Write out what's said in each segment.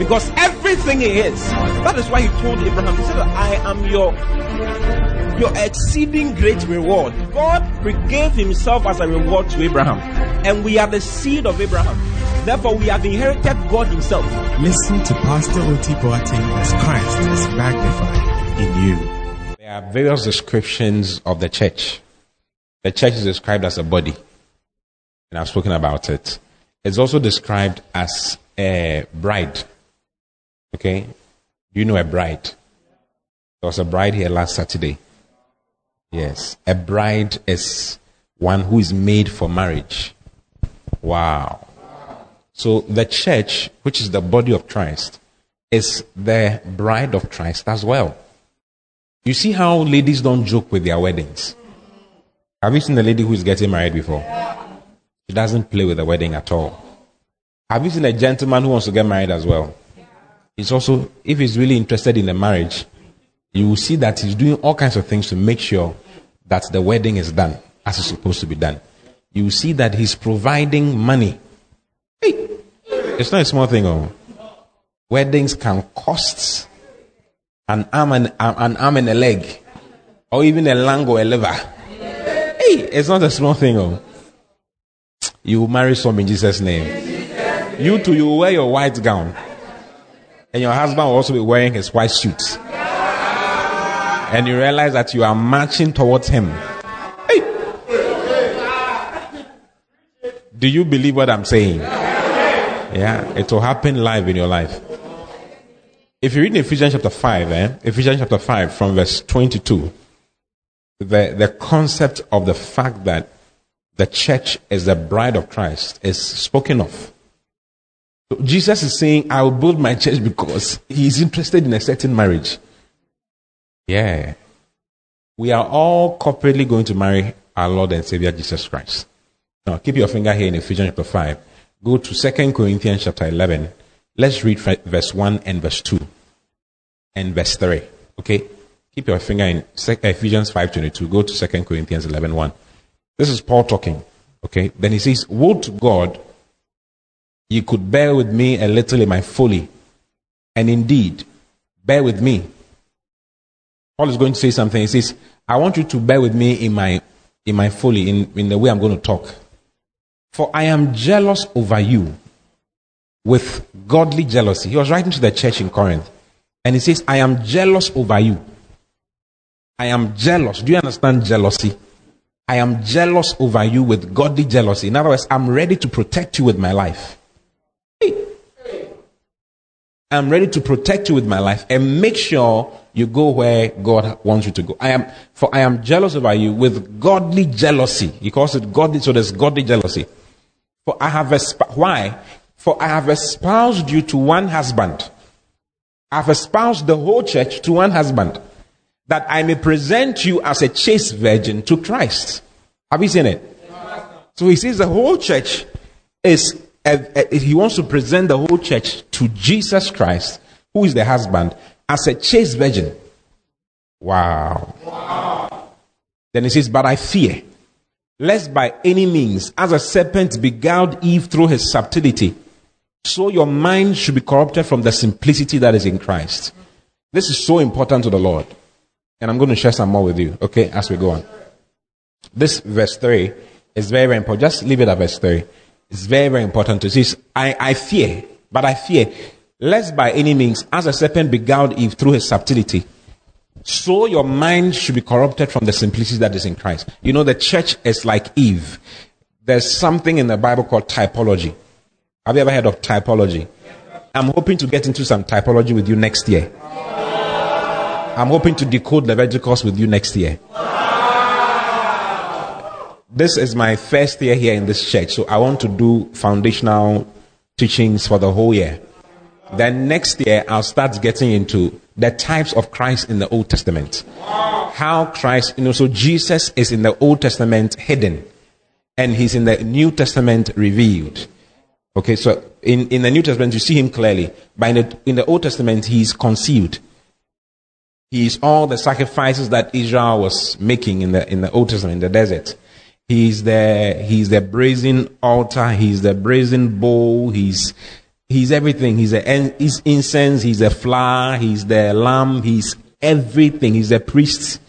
Because everything He is, that is why He told Abraham, He said, I am your your exceeding great reward. God gave Himself as a reward to Abraham, and we are the seed of Abraham. Therefore, we have inherited God Himself. Listen to Pastor Oti Boateng as Christ is magnified in you. There are various descriptions of the church. The church is described as a body, and I've spoken about it. It's also described as a bride. Okay? Do you know a bride? There was a bride here last Saturday. Yes. A bride is one who is made for marriage. Wow. So the church, which is the body of Christ, is the bride of Christ as well. You see how ladies don't joke with their weddings? Have you seen a lady who is getting married before? She doesn't play with the wedding at all. Have you seen a gentleman who wants to get married as well? He's also, if he's really interested in the marriage, you will see that he's doing all kinds of things to make sure that the wedding is done as it's supposed to be done. You will see that he's providing money. Hey, it's not a small thing. Oh. Weddings can cost an arm and um, an arm and a leg, or even a lung or a liver. Hey, it's not a small thing. Oh. You will marry some in Jesus' name. You too, you wear your white gown, and your husband will also be wearing his white suit and you realize that you are marching towards him. Hey. Do you believe what I'm saying? Yeah, it will happen live in your life. If you read in Ephesians chapter 5, eh? Ephesians chapter 5 from verse 22, the, the concept of the fact that the church is the bride of Christ is spoken of. So Jesus is saying, I will build my church because he is interested in a certain marriage. Yeah. We are all corporately going to marry our Lord and Savior Jesus Christ. Now, keep your finger here in Ephesians chapter 5. Go to 2 Corinthians chapter 11. Let's read verse 1 and verse 2 and verse 3. Okay? Keep your finger in Ephesians 5.22. Go to 2 Corinthians 11, 1. This is Paul talking. Okay? Then he says, Woe to God, you could bear with me a little in my folly. And indeed, bear with me Paul is going to say something. He says, I want you to bear with me in my in my folly, in, in the way I'm going to talk. For I am jealous over you with godly jealousy. He was writing to the church in Corinth. And he says, I am jealous over you. I am jealous. Do you understand jealousy? I am jealous over you with godly jealousy. In other words, I'm ready to protect you with my life. I'm ready to protect you with my life and make sure you go where God wants you to go. I am, for I am jealous over you with godly jealousy. He calls it godly, so there's godly jealousy. For I have esp- why? For I have espoused you to one husband. I have espoused the whole church to one husband, that I may present you as a chaste virgin to Christ. Have you seen it? So he says the whole church is Uh, he wants to present the whole church to Jesus Christ, who is the husband, as a chaste virgin. Wow. wow. Then he says, But I fear, lest by any means, as a serpent beguiled Eve through his subtlety, so your mind should be corrupted from the simplicity that is in Christ. This is so important to the Lord. And I'm going to share some more with you, okay, as we go on. This verse 3 is very, very important. Just leave it at verse 3. It's very, very important to see. I, I fear, but I fear, lest by any means, as a serpent beguiled Eve through his subtlety, so your mind should be corrupted from the simplicity that is in Christ. You know, the church is like Eve. There's something in the Bible called typology. Have you ever heard of typology? I'm hoping to get into some typology with you next year. I'm hoping to decode Leviticus with you next year this is my first year here in this church, so I want to do foundational teachings for the whole year. Then next year, I'll start getting into the types of Christ in the Old Testament. How Christ, you know, so Jesus is in the Old Testament hidden, and he's in the New Testament revealed. Okay, so in, in the New Testament, you see him clearly, but in the, in the Old Testament, he's concealed. He is all the sacrifices that Israel was making in the, in the Old Testament, in the desert. He's the, he's the brazen altar, he's the brazen bowl, he's, he's everything. He's the he's incense, he's the flour, he's the lamb, he's everything. He's the priest.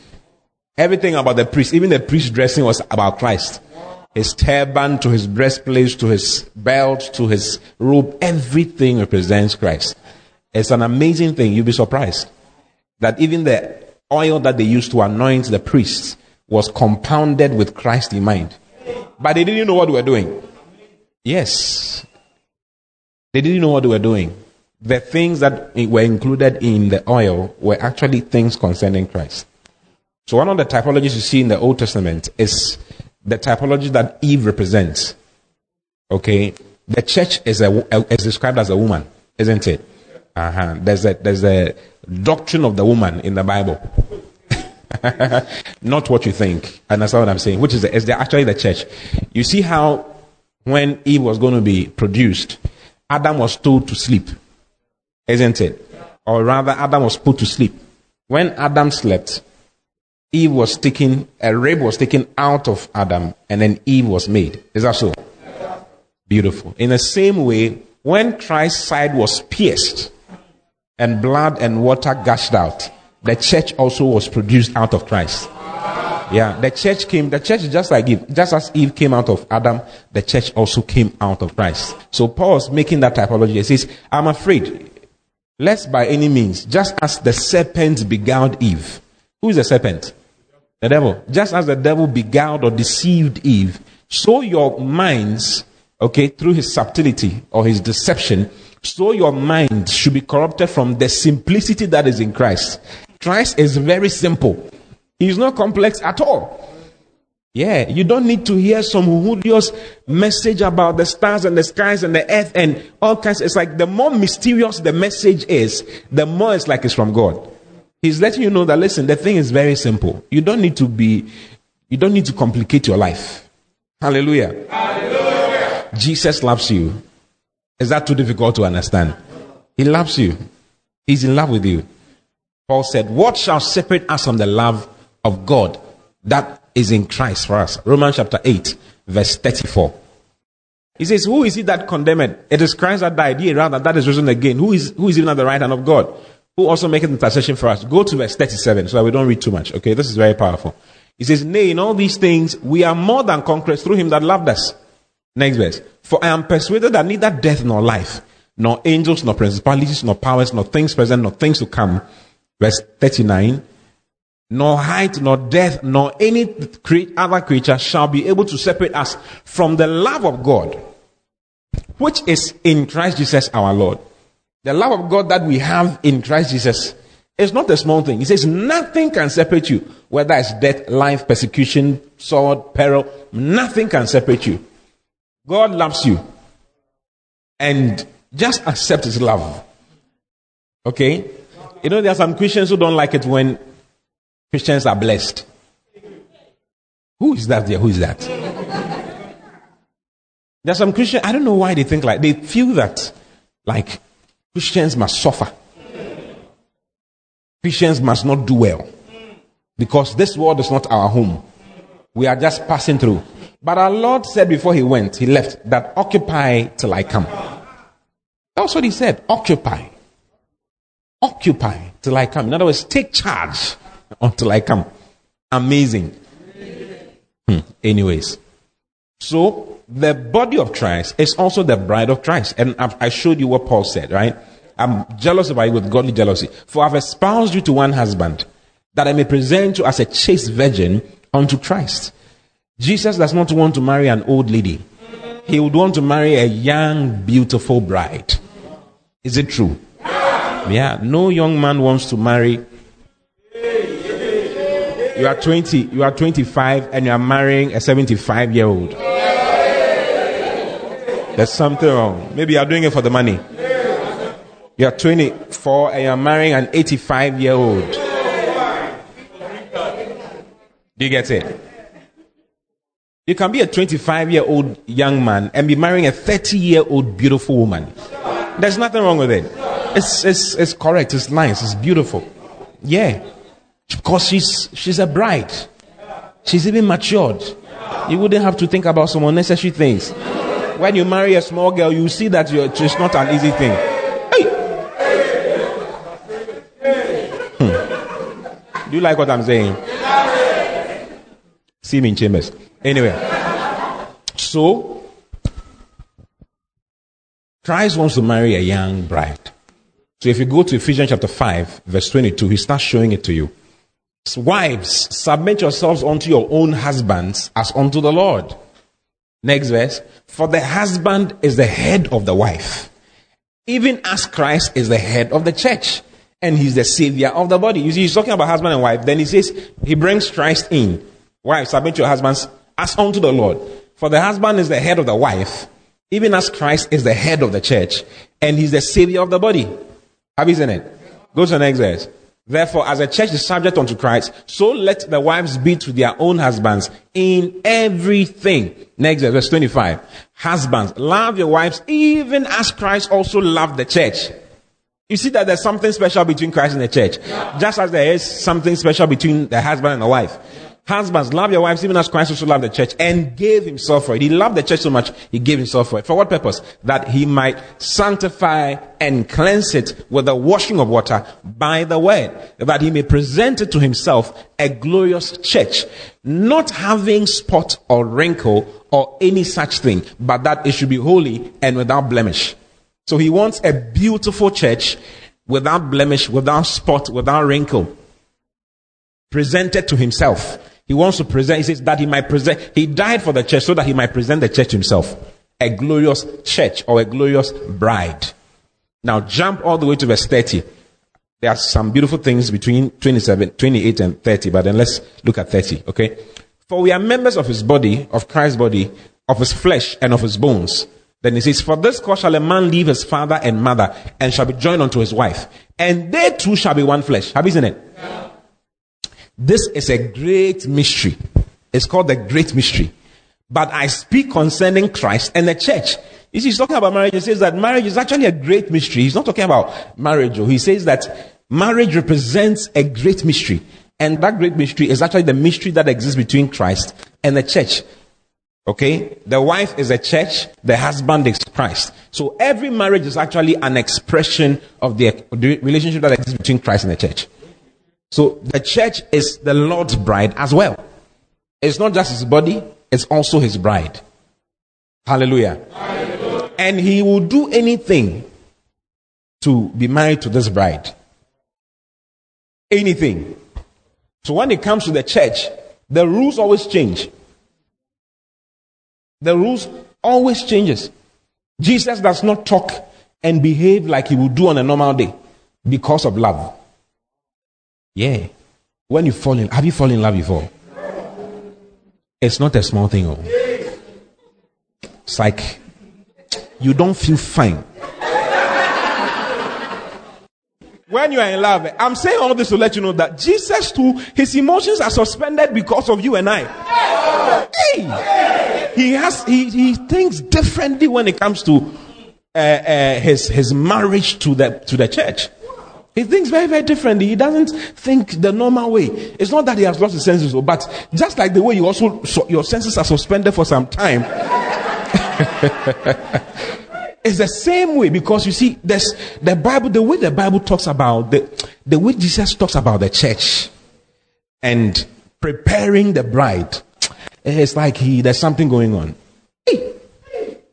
Everything about the priest, even the priest dressing was about Christ his turban to his breastplate to his belt to his robe, everything represents Christ. It's an amazing thing. You'll be surprised that even the oil that they used to anoint the priests was compounded with Christ in mind. But they didn't know what they were doing. Yes. They didn't know what they were doing. The things that were included in the oil were actually things concerning Christ. So one of the typologies you see in the Old Testament is the typology that Eve represents. Okay, the church is a, is described as a woman, isn't it? Uh-huh. There's a there's a doctrine of the woman in the Bible. Not what you think. And that's what I'm saying. Which is, the, is the, actually the church. You see how when Eve was going to be produced, Adam was told to sleep, isn't it? Or rather, Adam was put to sleep. When Adam slept, Eve was taken, a rib was taken out of Adam, and then Eve was made. Is that so? Beautiful. In the same way, when Christ's side was pierced and blood and water gushed out, the church also was produced out of Christ. Yeah, the church came, the church just like Eve. Just as Eve came out of Adam, the church also came out of Christ. So Paul's making that typology. He says, I'm afraid, lest by any means, just as the serpent beguiled Eve. Who is the serpent? The devil. Just as the devil beguiled or deceived Eve, so your minds, okay, through his subtlety or his deception, so your mind should be corrupted from the simplicity that is in Christ. Christ is very simple. He's not complex at all. Yeah, you don't need to hear some hoodious message about the stars and the skies and the earth and all kinds. It's like the more mysterious the message is, the more it's like it's from God. He's letting you know that listen, the thing is very simple. You don't need to be, you don't need to complicate your life. Hallelujah. Hallelujah. Jesus loves you. Is that too difficult to understand? He loves you. He's in love with you. Paul said, What shall separate us from the love of God that is in Christ for us? Romans chapter 8, verse 34. He says, Who is he that condemned? It is Christ that died, yea, rather, that is risen again. Who is, who is even at the right hand of God? who also maketh intercession for us. Go to verse 37 so that we don't read too much. Okay, this is very powerful. He says, Nay, in all these things, we are more than conquerors through him that loved us. Next verse. For I am persuaded that neither death nor life, nor angels, nor principalities, nor powers, nor things present, nor things to come. Verse 39. Nor height, nor death, nor any other creature shall be able to separate us from the love of God, which is in Christ Jesus our Lord. The love of God that we have in Christ Jesus is not a small thing. He says nothing can separate you, whether it's death, life, persecution, sword, peril, nothing can separate you. God loves you. And just accept his love. Okay? You know, there are some Christians who don't like it when Christians are blessed. Who is that there? Who is that? There are some Christians, I don't know why they think like, they feel that, like, Christians must suffer. Christians must not do well. Because this world is not our home. We are just passing through. But our Lord said before he went, he left, that occupy till I come. That's what he said. Occupy. Occupy till I come. In other words, take charge until I come. Amazing. Hmm. Anyways. So the body of Christ is also the bride of Christ. And I showed you what Paul said, right? I'm jealous about you with godly jealousy. For I've espoused you to one husband, that I may present you as a chaste virgin unto Christ. Jesus does not want to marry an old lady. He would want to marry a young, beautiful bride. Is it true? Yeah. No young man wants to marry. You are 20, you are 25, and you are marrying a 75 year old. There's something wrong. Maybe you are doing it for the money. You're 24 and you're marrying an 85 year old. Do you get it? You can be a 25 year old young man and be marrying a 30 year old beautiful woman. There's nothing wrong with it. It's, it's, it's correct, it's nice, it's beautiful. Yeah. Because she's, she's a bride. She's even matured. You wouldn't have to think about some unnecessary things. When you marry a small girl, you see that it's not an easy thing. Hey! Hmm. Do you like what I'm saying? See me in chambers. Anyway, so Christ wants to marry a young bride. So if you go to Ephesians chapter 5, verse 22, he starts showing it to you. Wives, submit yourselves unto your own husbands as unto the Lord. Next verse. For the husband is the head of the wife, even as Christ is the head of the church, and he's the savior of the body. You see, he's talking about husband and wife. Then he says, he brings Christ in. Wives, submit your husbands as unto the Lord. For the husband is the head of the wife, even as Christ is the head of the church, and he's the savior of the body. Have you seen it? Go to the next verse. Therefore, as a church is subject unto Christ, so let the wives be to their own husbands in everything. Next verse, verse 25. Husbands, love your wives even as Christ also loved the church. You see that there's something special between Christ and the church. Just as there is something special between the husband and the wife. Husbands, love your wives even as Christ also loved the church and gave himself for it. He loved the church so much, he gave himself for it. For what purpose? That he might sanctify and cleanse it with the washing of water by the word. That he may present it to himself a glorious church, not having spot or wrinkle or any such thing, but that it should be holy and without blemish. So he wants a beautiful church without blemish, without spot, without wrinkle, presented to himself. He wants to present, he says that he might present, he died for the church so that he might present the church himself. A glorious church or a glorious bride. Now jump all the way to verse 30. There are some beautiful things between 27, 28 and 30, but then let's look at 30, okay? For we are members of his body, of Christ's body, of his flesh and of his bones. Then he says, For this cause shall a man leave his father and mother and shall be joined unto his wife, and they two shall be one flesh. Have you seen it? This is a great mystery. It's called the great mystery. But I speak concerning Christ and the church. He's talking about marriage. He says that marriage is actually a great mystery. He's not talking about marriage. He says that marriage represents a great mystery. And that great mystery is actually the mystery that exists between Christ and the church. Okay? The wife is a church, the husband is Christ. So every marriage is actually an expression of the relationship that exists between Christ and the church. So the church is the Lord's bride as well. It's not just his body, it's also his bride. Hallelujah. Hallelujah. And he will do anything to be married to this bride. Anything. So when it comes to the church, the rules always change. The rules always changes. Jesus does not talk and behave like he would do on a normal day because of love. Yeah. When you fall in, have you fallen in love before? It's not a small thing. Oh. It's like you don't feel fine. when you are in love, I'm saying all this to let you know that Jesus too, his emotions are suspended because of you and I. Hey! He has, he, he thinks differently when it comes to uh, uh, his, his marriage to the, to the church. He thinks very, very differently. He doesn't think the normal way. It's not that he has lost his senses, oh, but just like the way you also, so your senses are suspended for some time. it's the same way because you see, there's the Bible, the way the Bible talks about the, the way Jesus talks about the church and preparing the bride. It's like he, there's something going on.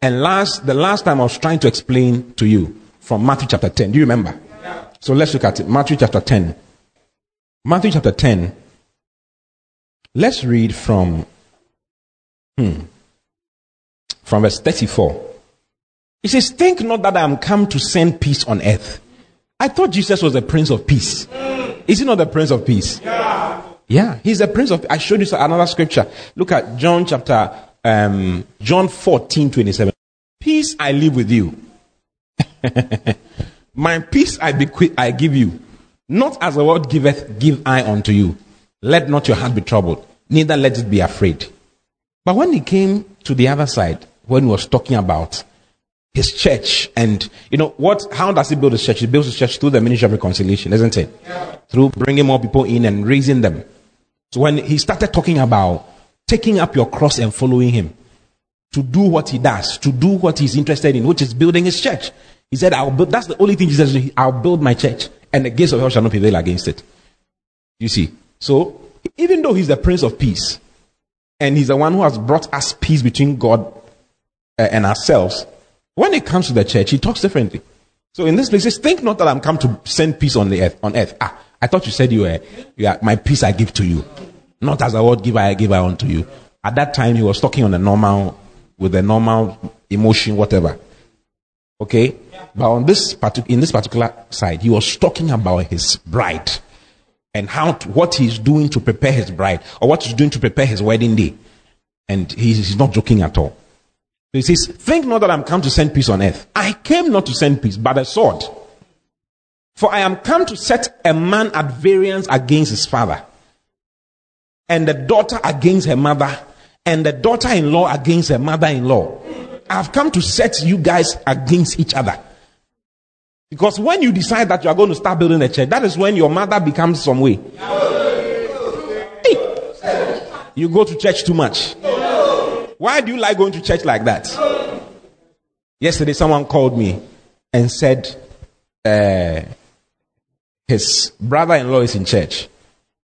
And last, the last time I was trying to explain to you from Matthew chapter 10, do you remember? So let's look at it. Matthew chapter 10. Matthew chapter 10. Let's read from hmm, from verse 34. He says, Think not that I am come to send peace on earth. I thought Jesus was the Prince of Peace. Is he not the Prince of Peace? Yeah. Yeah, he's the Prince of I showed you another scripture. Look at John chapter um, John 14, 27. Peace I live with you. My peace I bequeath, I give you. Not as the world giveth, give I unto you. Let not your heart be troubled, neither let it be afraid. But when he came to the other side, when he was talking about his church and you know what how does he build his church he builds his church through the ministry of reconciliation isn't it yeah. through bringing more people in and raising them so when he started talking about taking up your cross and following him to do what he does to do what he's interested in which is building his church he said i'll build that's the only thing he says i'll build my church and the gates of hell shall not prevail against it you see so even though he's the prince of peace and he's the one who has brought us peace between god uh, and ourselves when it comes to the church, he talks differently. So in this place, he says, think not that I'm come to send peace on the earth. On earth. Ah, I thought you said you were, you are, my peace I give to you. Not as a word give I give I unto you. At that time, he was talking on a normal, with a normal emotion, whatever. Okay? But on this particular, in this particular side, he was talking about his bride and how, to, what he's doing to prepare his bride or what he's doing to prepare his wedding day. And he's, he's not joking at all. He says, Think not that I'm come to send peace on earth. I came not to send peace, but a sword. For I am come to set a man at variance against his father, and the daughter against her mother, and the daughter in law against her mother in law. I've come to set you guys against each other. Because when you decide that you are going to start building a church, that is when your mother becomes some way. Hey. You go to church too much. Why do you like going to church like that? Yesterday, someone called me and said uh, his brother in law is in church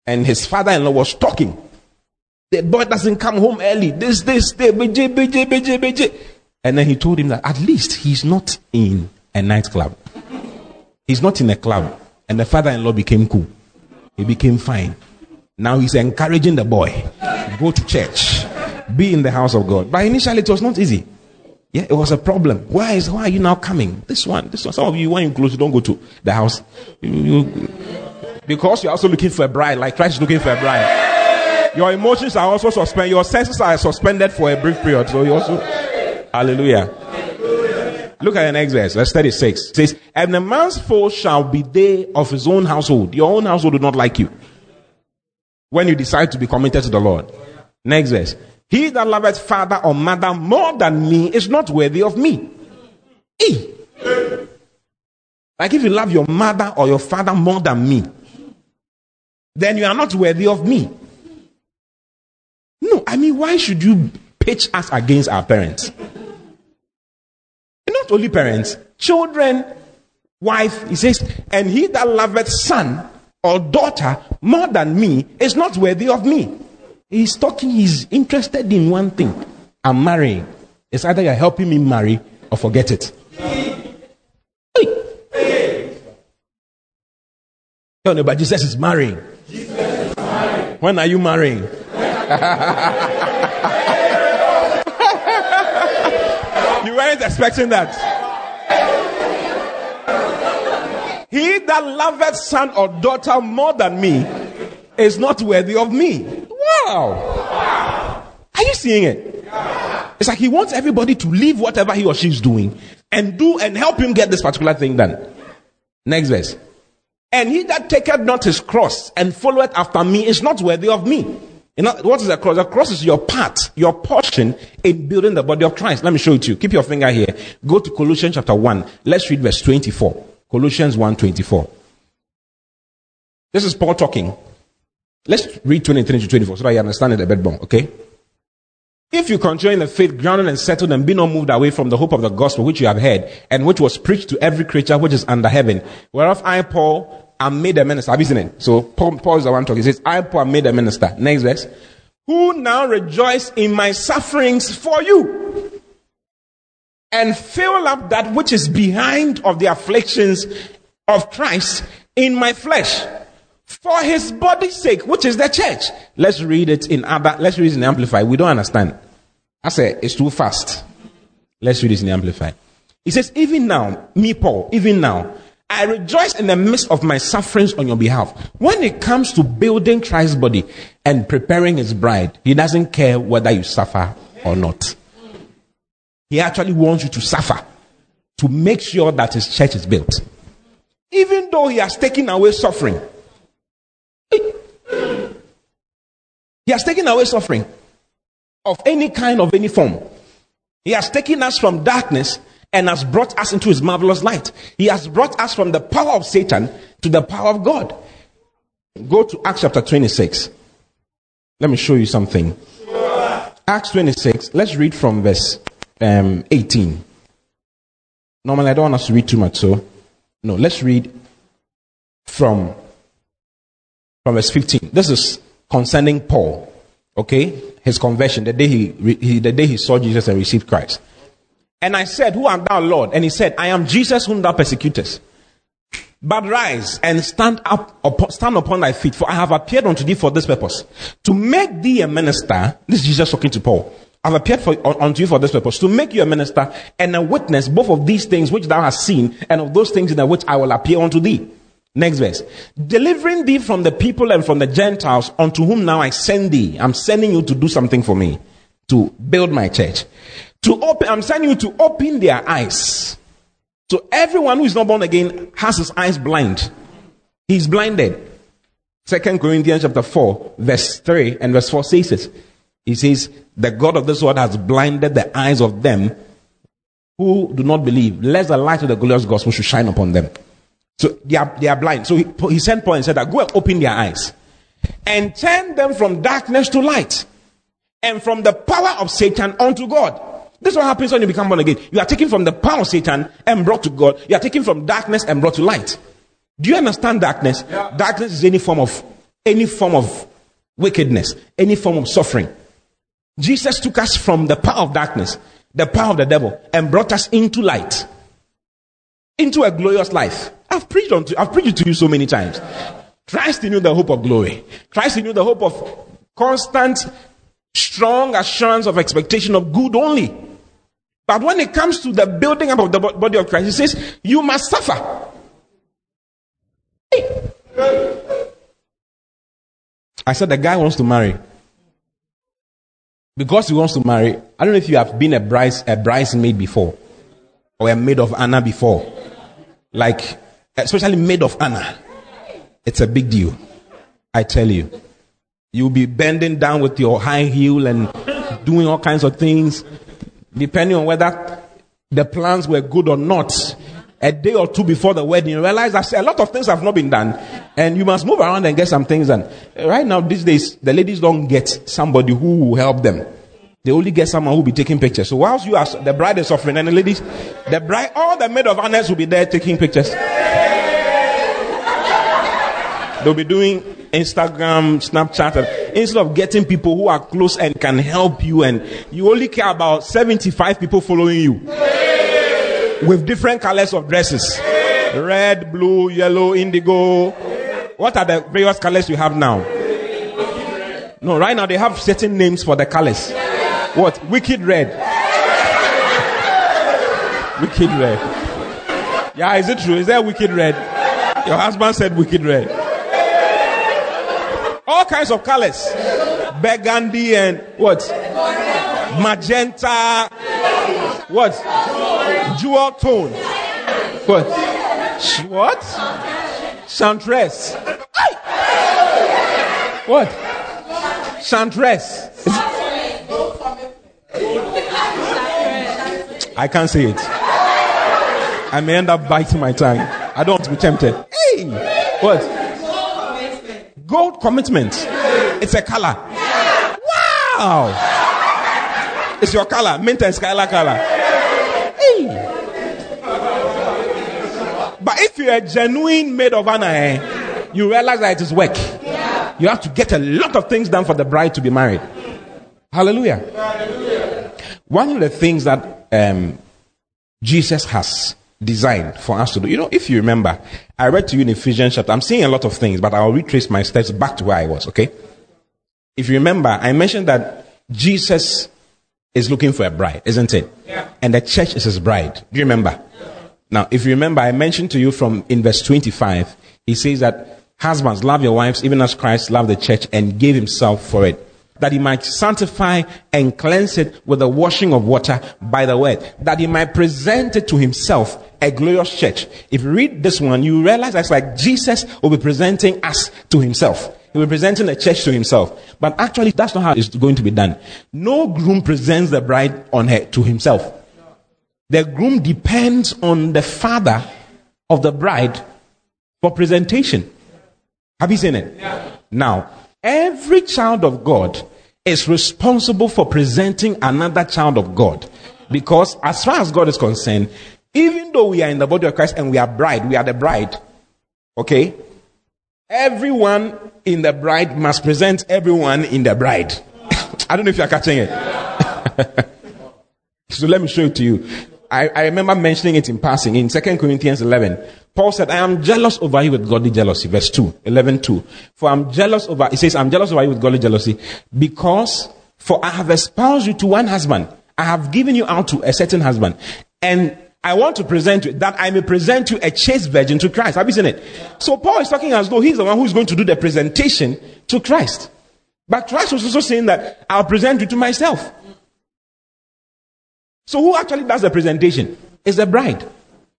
and his father in law was talking. The boy doesn't come home early. This, this, this, BJ, BJ, BJ, BJ. And then he told him that at least he's not in a nightclub. He's not in a club. And the father in law became cool. He became fine. Now he's encouraging the boy go to church be in the house of God. But initially it was not easy. Yeah, it was a problem. Why is why are you now coming? This one, this one. Some of you, when you close, you don't go to the house. You, you, because you're also looking for a bride, like Christ is looking for a bride. Your emotions are also suspended. Your senses are suspended for a brief period. So you also, hallelujah. Look at the next verse, verse 36. It says, And the man's foe shall be they of his own household. Your own household will not like you. When you decide to be committed to the Lord. Next verse. He that loveth father or mother more than me is not worthy of me. E. Like if you love your mother or your father more than me, then you are not worthy of me. No, I mean, why should you pitch us against our parents? Only parents, children, wife, he says, and he that loveth son or daughter more than me is not worthy of me. He's talking, he's interested in one thing. I'm marrying. It's either you're helping me marry or forget it. Tell neighbor, Jesus is marrying. Jesus is marrying. When are you marrying? you weren't expecting that. He that loveth son or daughter more than me is not worthy of me. Wow. Are you seeing it? It's like he wants everybody to leave whatever he or she is doing and do and help him get this particular thing done. Next verse. And he that taketh not his cross and followeth after me is not worthy of me. You what is a cross? Cross is your part, your portion in building the body of Christ. Let me show it to you. Keep your finger here. Go to Colossians chapter 1. Let's read verse 24. Colossians 1 24. This is Paul talking. Let's read 23 to 24 so that you understand it a bit more, okay? If you continue in the faith, grounded and settled, and be not moved away from the hope of the gospel which you have heard, and which was preached to every creature which is under heaven, whereof I, Paul, am made a minister. Have you seen it? So Paul, Paul is the one talking. He says, I, Paul, am made a minister. Next verse. Who now rejoice in my sufferings for you, and fill up that which is behind of the afflictions of Christ in my flesh for his body's sake, which is the church. Let's read it in other, let's read it in Amplify. We don't understand. I say it's too fast. Let's read it in the Amplify. He says, even now, me Paul, even now, I rejoice in the midst of my sufferings on your behalf. When it comes to building Christ's body and preparing his bride, he doesn't care whether you suffer or not. He actually wants you to suffer to make sure that his church is built. even though he has taken away suffering. He has taken away suffering of any kind, of any form. He has taken us from darkness and has brought us into his marvelous light. He has brought us from the power of Satan to the power of God. Go to Acts chapter 26. Let me show you something. Acts 26, let's read from verse um, 18. Normally, I don't want us to read too much, so no, let's read from, from verse 15. This is concerning Paul, okay? His conversion, the day he, he, the day he saw Jesus and received Christ. And I said, Who art thou, Lord? And he said, I am Jesus whom thou persecutest. But rise and stand up, stand upon thy feet, for I have appeared unto thee for this purpose, to make thee a minister. This is Jesus talking to Paul. I've appeared for, unto you for this purpose, to make you a minister and a witness both of these things which thou hast seen, and of those things in the which I will appear unto thee. Next verse. Delivering thee from the people and from the Gentiles unto whom now I send thee. I'm sending you to do something for me, to build my church. To open, I'm sending you to open their eyes so everyone who is not born again has his eyes blind. He's blinded. Second Corinthians chapter 4, verse 3 and verse 4 says it. He says, The God of this world has blinded the eyes of them who do not believe, lest the light of the glorious gospel should shine upon them. So they are, they are blind. So he, he sent Paul and said that go and open their eyes and turn them from darkness to light and from the power of Satan unto God this is what happens when you become born again. You are taken from the power of Satan and brought to God. You are taken from darkness and brought to light. Do you understand darkness? Yeah. Darkness is any form of any form of wickedness, any form of suffering. Jesus took us from the power of darkness, the power of the devil, and brought us into light, into a glorious life. I've preached on to, I've preached to you so many times. Christ in you the hope of glory. Christ in you the hope of constant, strong assurance of expectation of good only. But when it comes to the building up of the body of Christ, he says, You must suffer. Hey. I said, The guy wants to marry. Because he wants to marry, I don't know if you have been a, bride, a bridesmaid before or a maid of honor before. Like, especially maid of honor. It's a big deal. I tell you. You'll be bending down with your high heel and doing all kinds of things depending on whether the plans were good or not, a day or two before the wedding, you realize that a lot of things have not been done, and you must move around and get some things done. Right now, these days, the ladies don't get somebody who will help them. They only get someone who will be taking pictures. So whilst you are, the bride is suffering, and the ladies, the bride, all the maid of honors will be there taking pictures. They'll be doing Instagram, Snapchat, instead of getting people who are close and can help you, and you only care about 75 people following you with different colors of dresses red, blue, yellow, indigo. What are the various colors you have now? No, right now they have certain names for the colors. What? Wicked red. Wicked red. Yeah, is it true? Is there wicked red? Your husband said wicked red all kinds of colors. Burgundy and what? Magenta. What? Jewel tone. What? What? Chantress what? Chantress I can't say it. I may end up biting my tongue. I don't want to be tempted. Hey, what? Commitment. It's a color. Wow. It's your color. Mint and skylar color. Hey. But if you're a genuine maid of honor, eh, you realize that it is work. You have to get a lot of things done for the bride to be married. Hallelujah. Hallelujah. One of the things that um, Jesus has designed for us to do. You know, if you remember, I read to you in Ephesians chapter. I'm seeing a lot of things, but I'll retrace my steps back to where I was, okay? If you remember, I mentioned that Jesus is looking for a bride, isn't it? Yeah. And the church is his bride. Do you remember? Yeah. Now, if you remember, I mentioned to you from in verse 25, he says that husbands love your wives even as Christ loved the church and gave himself for it that he might sanctify and cleanse it with the washing of water by the word, that he might present it to himself a glorious church. If you read this one, you realize that's like Jesus will be presenting us to himself. He will be presenting the church to himself. But actually, that's not how it's going to be done. No groom presents the bride on her to himself. The groom depends on the father of the bride for presentation. Have you seen it? Yeah. Now, every child of God is responsible for presenting another child of God. Because as far as God is concerned, even though we are in the body of Christ and we are bride, we are the bride. Okay? Everyone in the bride must present everyone in the bride. I don't know if you're catching it. so let me show it to you. I, I remember mentioning it in passing in 2 Corinthians 11. Paul said, I am jealous over you with godly jealousy. Verse 2, 11 2. For I'm jealous over, he says, I'm jealous over you with godly jealousy because, for I have espoused you to one husband. I have given you out to a certain husband. And I want to present you that I may present you a chaste virgin to Christ. Have you seen it? So Paul is talking as though he's the one who's going to do the presentation to Christ. But Christ was also saying that I'll present you to myself. So who actually does the presentation? Is the bride.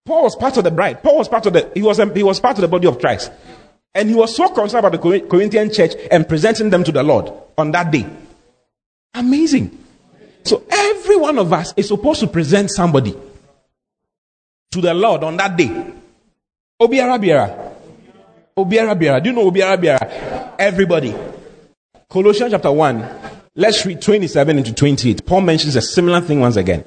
Paul was part of the bride. Paul was part of the, he was, he was part of the body of Christ. And he was so concerned about the Corinthian church and presenting them to the Lord on that day. Amazing. So every one of us is supposed to present somebody to the Lord on that day. Obiara Biara. Obiara Biara. Do you know Obiara Biara? Everybody. Colossians chapter 1. Let's read 27 into 28. Paul mentions a similar thing once again.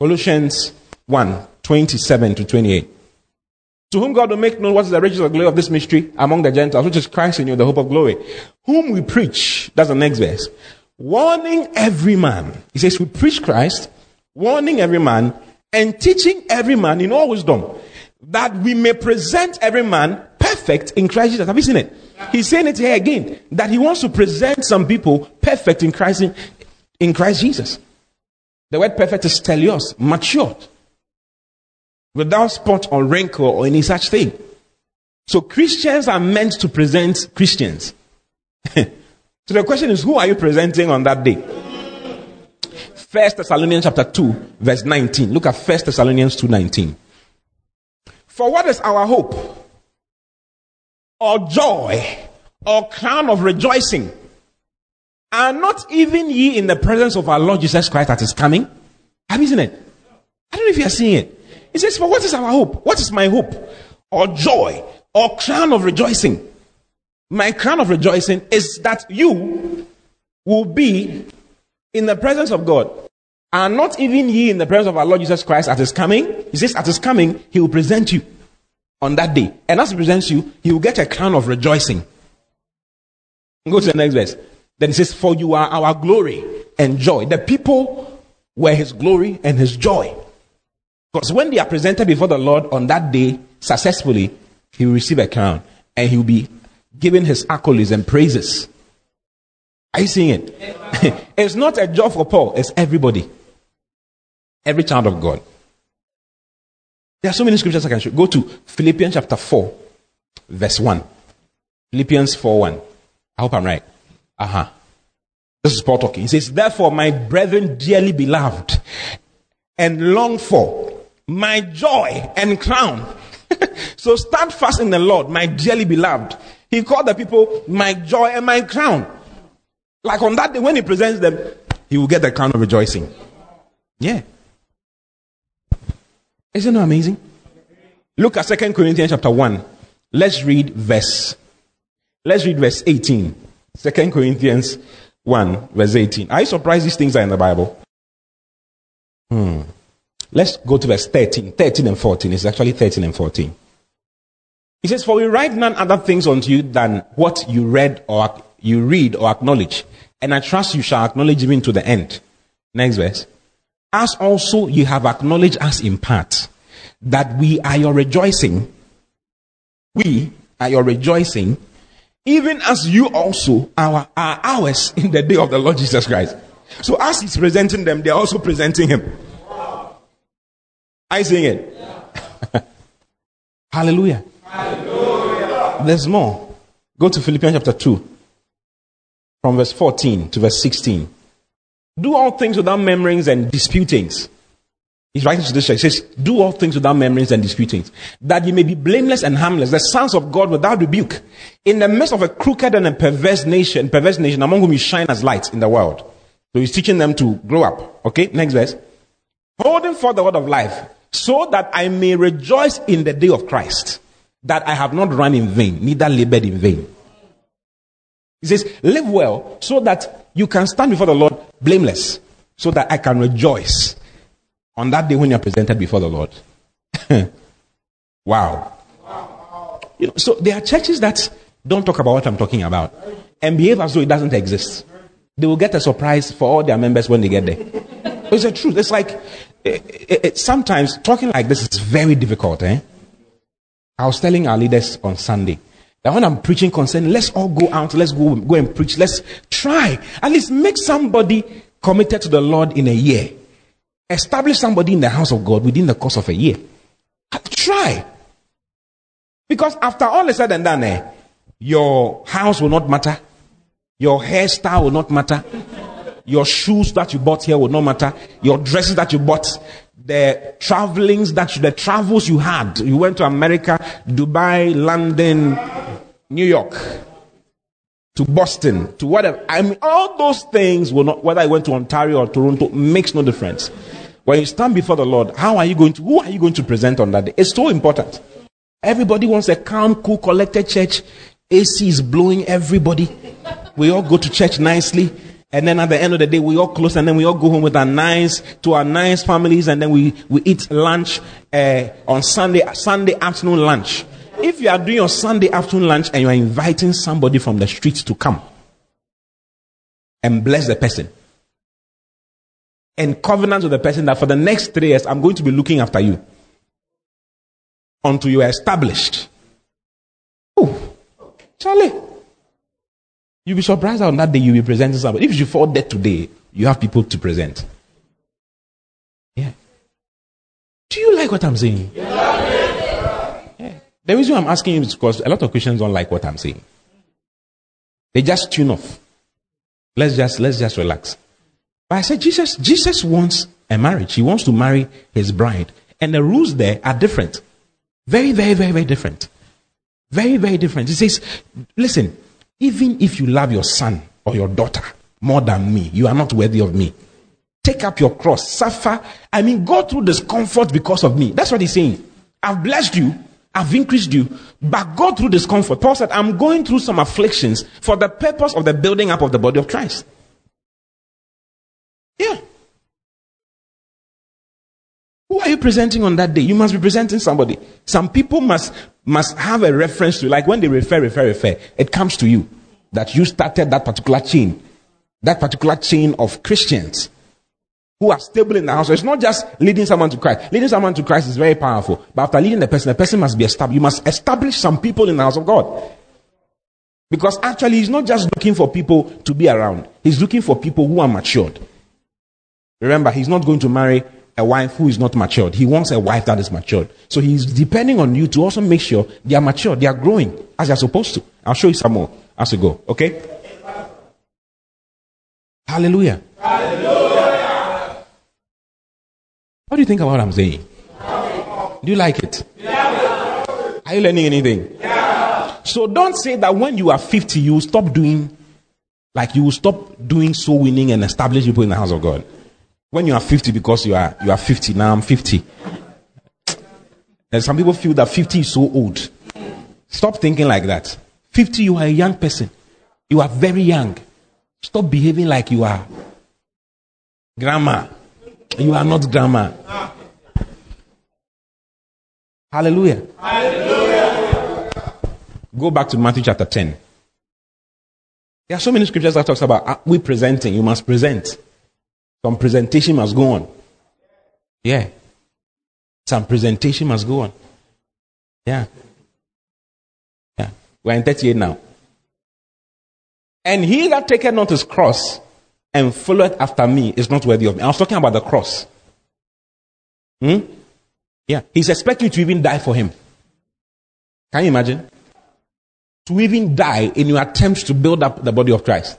Colossians 1 27 to 28. To whom God will make known what is the riches of glory of this mystery among the Gentiles, which is Christ in you, the hope of glory. Whom we preach, that's the next verse. Warning every man. He says, We preach Christ, warning every man, and teaching every man in all wisdom, that we may present every man perfect in Christ Jesus. Have you seen it? He's saying it here again, that he wants to present some people perfect in Christ, in Christ Jesus. The word perfect is teleios, matured, without spot or wrinkle or any such thing. So Christians are meant to present Christians. so the question is, who are you presenting on that day? First Thessalonians chapter 2, verse 19. Look at First Thessalonians 2 19. For what is our hope? Or joy, or crown of rejoicing? Are not even ye in the presence of our Lord Jesus Christ that is coming? Have you seen it? I don't know if you are seeing it. He says, For what is our hope? What is my hope? Or joy, or crown of rejoicing? My crown of rejoicing is that you will be in the presence of God. Are not even ye in the presence of our Lord Jesus Christ at his coming? He says, At his coming, he will present you on that day. And as he presents you, he will get a crown of rejoicing. Go to the next verse. Then he says, For you are our glory and joy. The people were his glory and his joy. Because when they are presented before the Lord on that day successfully, he will receive a crown and he will be given his accolades and praises. Are you seeing it? it's not a job for Paul, it's everybody. Every child of God. There are so many scriptures I can show. Go to Philippians chapter 4, verse 1. Philippians 4 1. I hope I'm right. Uh huh. This is Paul talking. He says, Therefore, my brethren, dearly beloved, and long for my joy and crown. so stand fast in the Lord, my dearly beloved. He called the people my joy and my crown. Like on that day, when he presents them, he will get the crown of rejoicing. Yeah. Isn't that amazing? Look at Second Corinthians chapter 1. Let's read verse. Let's read verse 18. 2 Corinthians 1, verse 18. Are you surprised these things are in the Bible? Hmm. Let's go to verse 13. 13 and 14. It's actually 13 and 14. He says, For we write none other things unto you than what you read or you read or acknowledge. And I trust you shall acknowledge even to the end. Next verse. As also you have acknowledged us in part, that we are your rejoicing. We are your rejoicing, even as you also are, are ours in the day of the Lord Jesus Christ. So as he's presenting them, they're also presenting him. Are you seeing it? Yeah. Hallelujah. Hallelujah. There's more. Go to Philippians chapter 2. from verse 14 to verse 16. Do all things without murmurings and disputings. He's writing to this church. He says, Do all things without murmurings and disputings, that you may be blameless and harmless, the sons of God without rebuke, in the midst of a crooked and a perverse nation, perverse nation among whom you shine as lights in the world. So he's teaching them to grow up. Okay, next verse. Holding for the word of life, so that I may rejoice in the day of Christ, that I have not run in vain, neither labored in vain. He says, Live well, so that you can stand before the Lord blameless, so that I can rejoice on that day when you're presented before the Lord. wow. You know, so there are churches that don't talk about what I'm talking about and behave as though it doesn't exist. They will get a surprise for all their members when they get there. It's the truth. It's like it, it, it, sometimes talking like this is very difficult. Eh? I was telling our leaders on Sunday that when I'm preaching concern, let's all go out, let's go, go and preach, let's try. At least make somebody committed to the Lord in a year. Establish somebody in the house of God within the course of a year. Try. Because after all is said and done, eh, your house will not matter. Your hairstyle will not matter. Your shoes that you bought here will not matter. Your dresses that you bought, the travelings that you, the travels you had. You went to America, Dubai, London, New York, to Boston, to whatever. I mean, all those things will not, whether I went to Ontario or Toronto, makes no difference. When you stand before the Lord, how are you going to, who are you going to present on that day? It's so important. Everybody wants a calm, cool, collected church. AC is blowing everybody. We all go to church nicely. And then at the end of the day, we all close and then we all go home with our nice, to our nice families and then we, we eat lunch uh, on Sunday, Sunday afternoon lunch. If you are doing your Sunday afternoon lunch and you are inviting somebody from the streets to come and bless the person, and covenant with the person that for the next three years, I'm going to be looking after you until you are established. Oh, Charlie. You'll be surprised on that day you'll be presenting somebody. If you fall dead today, you have people to present. Yeah. Do you like what I'm saying? Yeah. The reason I'm asking you is because a lot of Christians don't like what I'm saying. They just tune off. Let's just let's just relax. But I said, Jesus, Jesus wants a marriage. He wants to marry his bride. And the rules there are different. Very, very, very, very different. Very, very different. He says, listen, even if you love your son or your daughter more than me, you are not worthy of me. Take up your cross, suffer. I mean, go through discomfort because of me. That's what he's saying. I've blessed you, I've increased you, but go through discomfort. Paul said, I'm going through some afflictions for the purpose of the building up of the body of Christ. Yeah. Who are you presenting on that day? You must be presenting somebody. Some people must must have a reference to, like when they refer, refer, refer, it comes to you that you started that particular chain, that particular chain of Christians who are stable in the house. It's not just leading someone to Christ. Leading someone to Christ is very powerful. But after leading the person, the person must be established. You must establish some people in the house of God. Because actually, he's not just looking for people to be around. He's looking for people who are matured. Remember, he's not going to marry a wife who is not matured. He wants a wife that is matured. So he's depending on you to also make sure they are mature, they are growing as they're supposed to. I'll show you some more as we go. Okay? Hallelujah. Hallelujah. What do you think about what I'm saying? Do you like it? Yeah. Are you learning anything? Yeah. So don't say that when you are 50, you will stop doing, like you will stop doing soul winning and establish people in the house of God. When you are 50, because you are, you are 50, now I'm 50. And some people feel that 50 is so old. Stop thinking like that. 50, you are a young person. You are very young. Stop behaving like you are grandma. You are not grandma. Hallelujah. Hallelujah. Go back to Matthew chapter 10. There are so many scriptures that talks about uh, we presenting. You must present. Some presentation must go on. Yeah. Some presentation must go on. Yeah. Yeah. We're in 38 now. And he that taketh not his cross and followeth after me is not worthy of me. I was talking about the cross. Hmm? Yeah. He's expecting to even die for him. Can you imagine? To even die in your attempts to build up the body of Christ.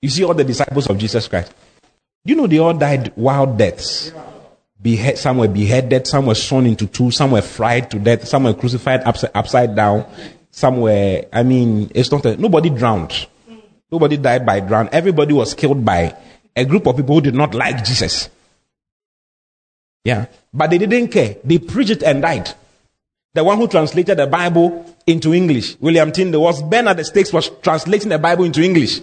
You see all the disciples of Jesus Christ. You know they all died wild deaths. Behead, some were beheaded, some were sawn into two, some were fried to death, some were crucified upside, upside down, some were, I mean, it's not a, nobody drowned. Nobody died by drown. Everybody was killed by a group of people who did not like Jesus. Yeah. But they didn't care. They preached it and died. The one who translated the Bible into English, William Tyndale, was burned at the Stakes was translating the Bible into English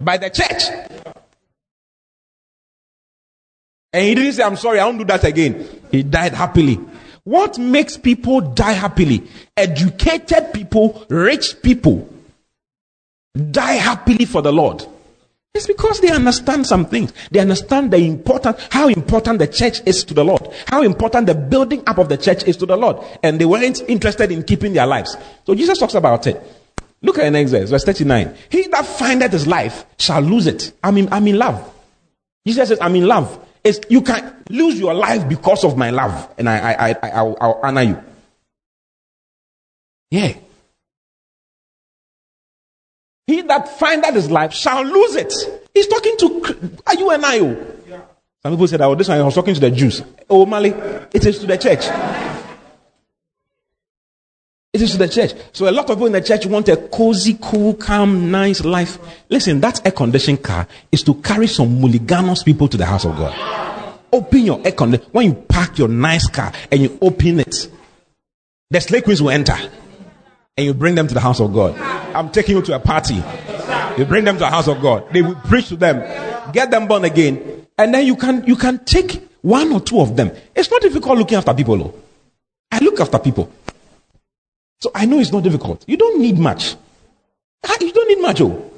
by the church. And he didn't say, I'm sorry, I won't do that again. He died happily. What makes people die happily? Educated people, rich people die happily for the Lord. It's because they understand some things. They understand the important, how important the church is to the Lord, how important the building up of the church is to the Lord, and they weren't interested in keeping their lives. So Jesus talks about it. Look at the next verse, verse 39. He that findeth his life shall lose it. I'm in, I'm in love. Jesus says, I'm in love. It's, you can lose your life because of my love, and I, I, I, I'll, I'll honor you. Yeah. He that findeth his life shall lose it. He's talking to are you and I? Oh? Some people said, "Oh, this one I was talking to the Jews." Oh, Mali, it is to the church. It is to the church. So a lot of people in the church want a cozy, cool, calm, nice life. Listen, that air conditioned car is to carry some mulliganous people to the house of God. Open your air conditioner. When you park your nice car and you open it, the slave queens will enter and you bring them to the house of God. I'm taking you to a party. You bring them to the house of God. They will preach to them, get them born again, and then you can you can take one or two of them. It's not difficult looking after people. Though. I look after people, so I know it's not difficult. You don't need much. Ah, you don't need much. Oh,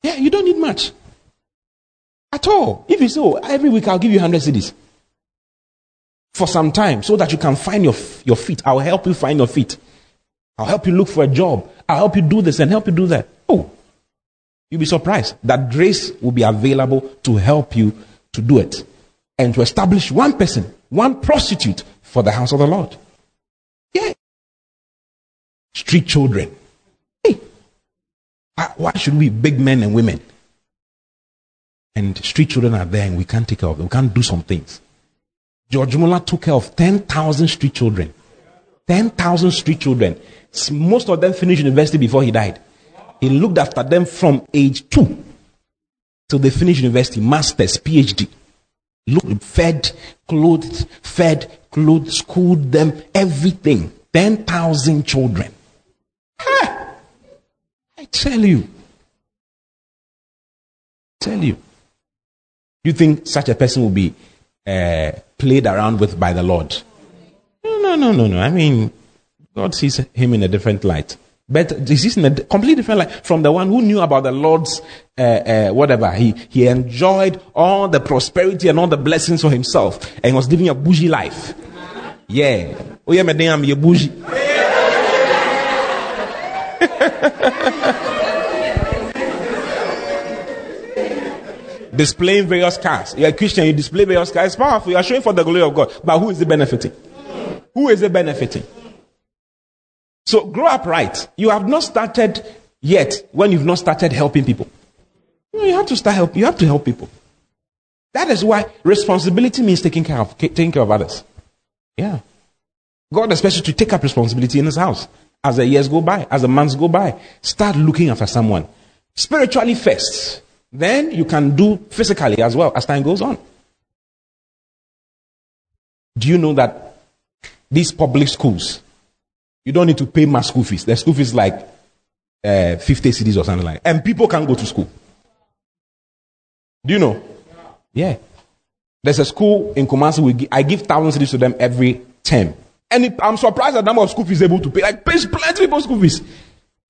yeah, you don't need much at all. If you say, oh, every week I'll give you hundred cedis for some time, so that you can find your your feet. I'll help you find your feet. I'll help you look for a job. I'll help you do this and help you do that. Oh, you'll be surprised that grace will be available to help you to do it and to establish one person, one prostitute for the house of the Lord. Street children. Hey, why should we, big men and women? And street children are there and we can't take care of them. We can't do some things. George Muller took care of 10,000 street children. 10,000 street children. Most of them finished university before he died. He looked after them from age two till they finished university, masters, PhD. Fed, clothed, fed, clothed, schooled them, everything. 10,000 children. Tell you. Tell you. You think such a person will be uh, played around with by the Lord? No, no, no, no, no. I mean, God sees him in a different light. But he sees in a completely different light from the one who knew about the Lord's uh, uh, whatever. He, he enjoyed all the prosperity and all the blessings for himself and was living a bougie life. Yeah. Oh, yeah, madam, you're bougie. Displaying various cars. You're a Christian, you display various cars. It's powerful. You are showing for the glory of God. But who is it benefiting? Who is it benefiting? So grow up right. You have not started yet when you've not started helping people. You, have to start help. You have to help people. That is why responsibility means taking care of taking care of others. Yeah. God expects you to take up responsibility in His house as the years go by, as the months go by. Start looking after someone spiritually first. Then you can do physically as well as time goes on. Do you know that these public schools you don't need to pay my school fees. The school fees is like uh, 50 cedis or something like that. And people can go to school. Do you know? Yeah. There's a school in Kumasi. We I give thousand cedis to them every term. And I'm surprised at the number of school fees able to pay. Like, pay plenty of people school fees.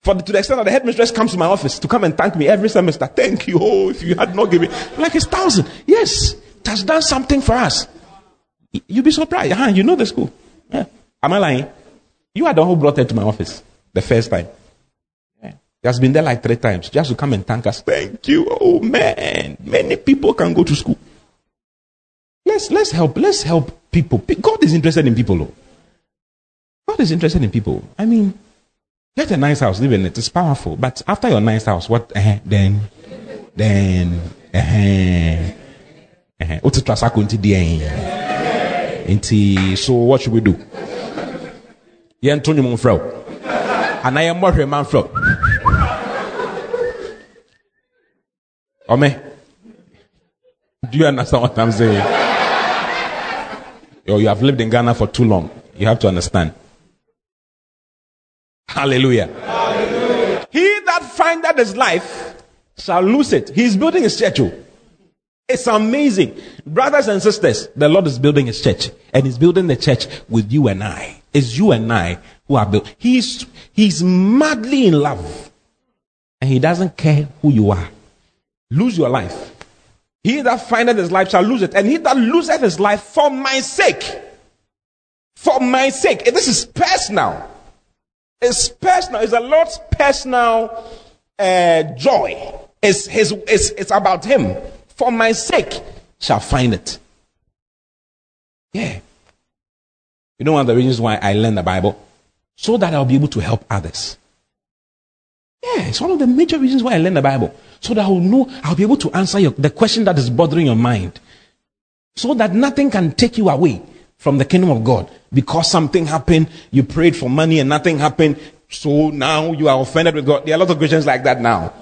For the, to the extent that the headmistress comes to my office to come and thank me every semester. Thank you. Oh, if you had not given. Like, it's thousand. Yes. It has done something for us. You'll be surprised. Uh-huh, you know the school. Yeah. Am I lying? You are the one who brought her to my office the first time. Yeah. He has been there like three times just to come and thank us. Thank you. Oh man. Many people can go to school. Let's let's help. Let's help people. God is interested in people. Though. God is interested in people. I mean, get a nice house, live in it. It's powerful. But after your nice house, what uh, then? then trasako into the so what should we do? Yɛn to nnwom mfrɛ wo anaa yɛmmɔ hwɛma mfrɛ wo ɔme do you understand what I'm saying? Yo, you have lived in Ghana for too long. You have to understand. Hallelujah. Hallelujah. He that findeth his life shall lose it. He's building his church. oh. It's amazing. Brothers and sisters, the Lord is building his church. And he's building the church with you and I. It's you and I who are built. He's, he's madly in love. And he doesn't care who you are. Lose your life. He that findeth his life shall lose it. And he that loseth his life for my sake. For my sake. This is personal. It's personal. It's the Lord's personal uh, joy. It's, his, it's, it's about Him. For my sake shall find it. Yeah. You know one of the reasons why I learn the Bible? So that I'll be able to help others. Yeah, it's one of the major reasons why I learn the Bible. So that I'll know, I'll be able to answer your, the question that is bothering your mind. So that nothing can take you away from the kingdom of God. Because something happened, you prayed for money and nothing happened. So now you are offended with God. There are a lot of Christians like that now.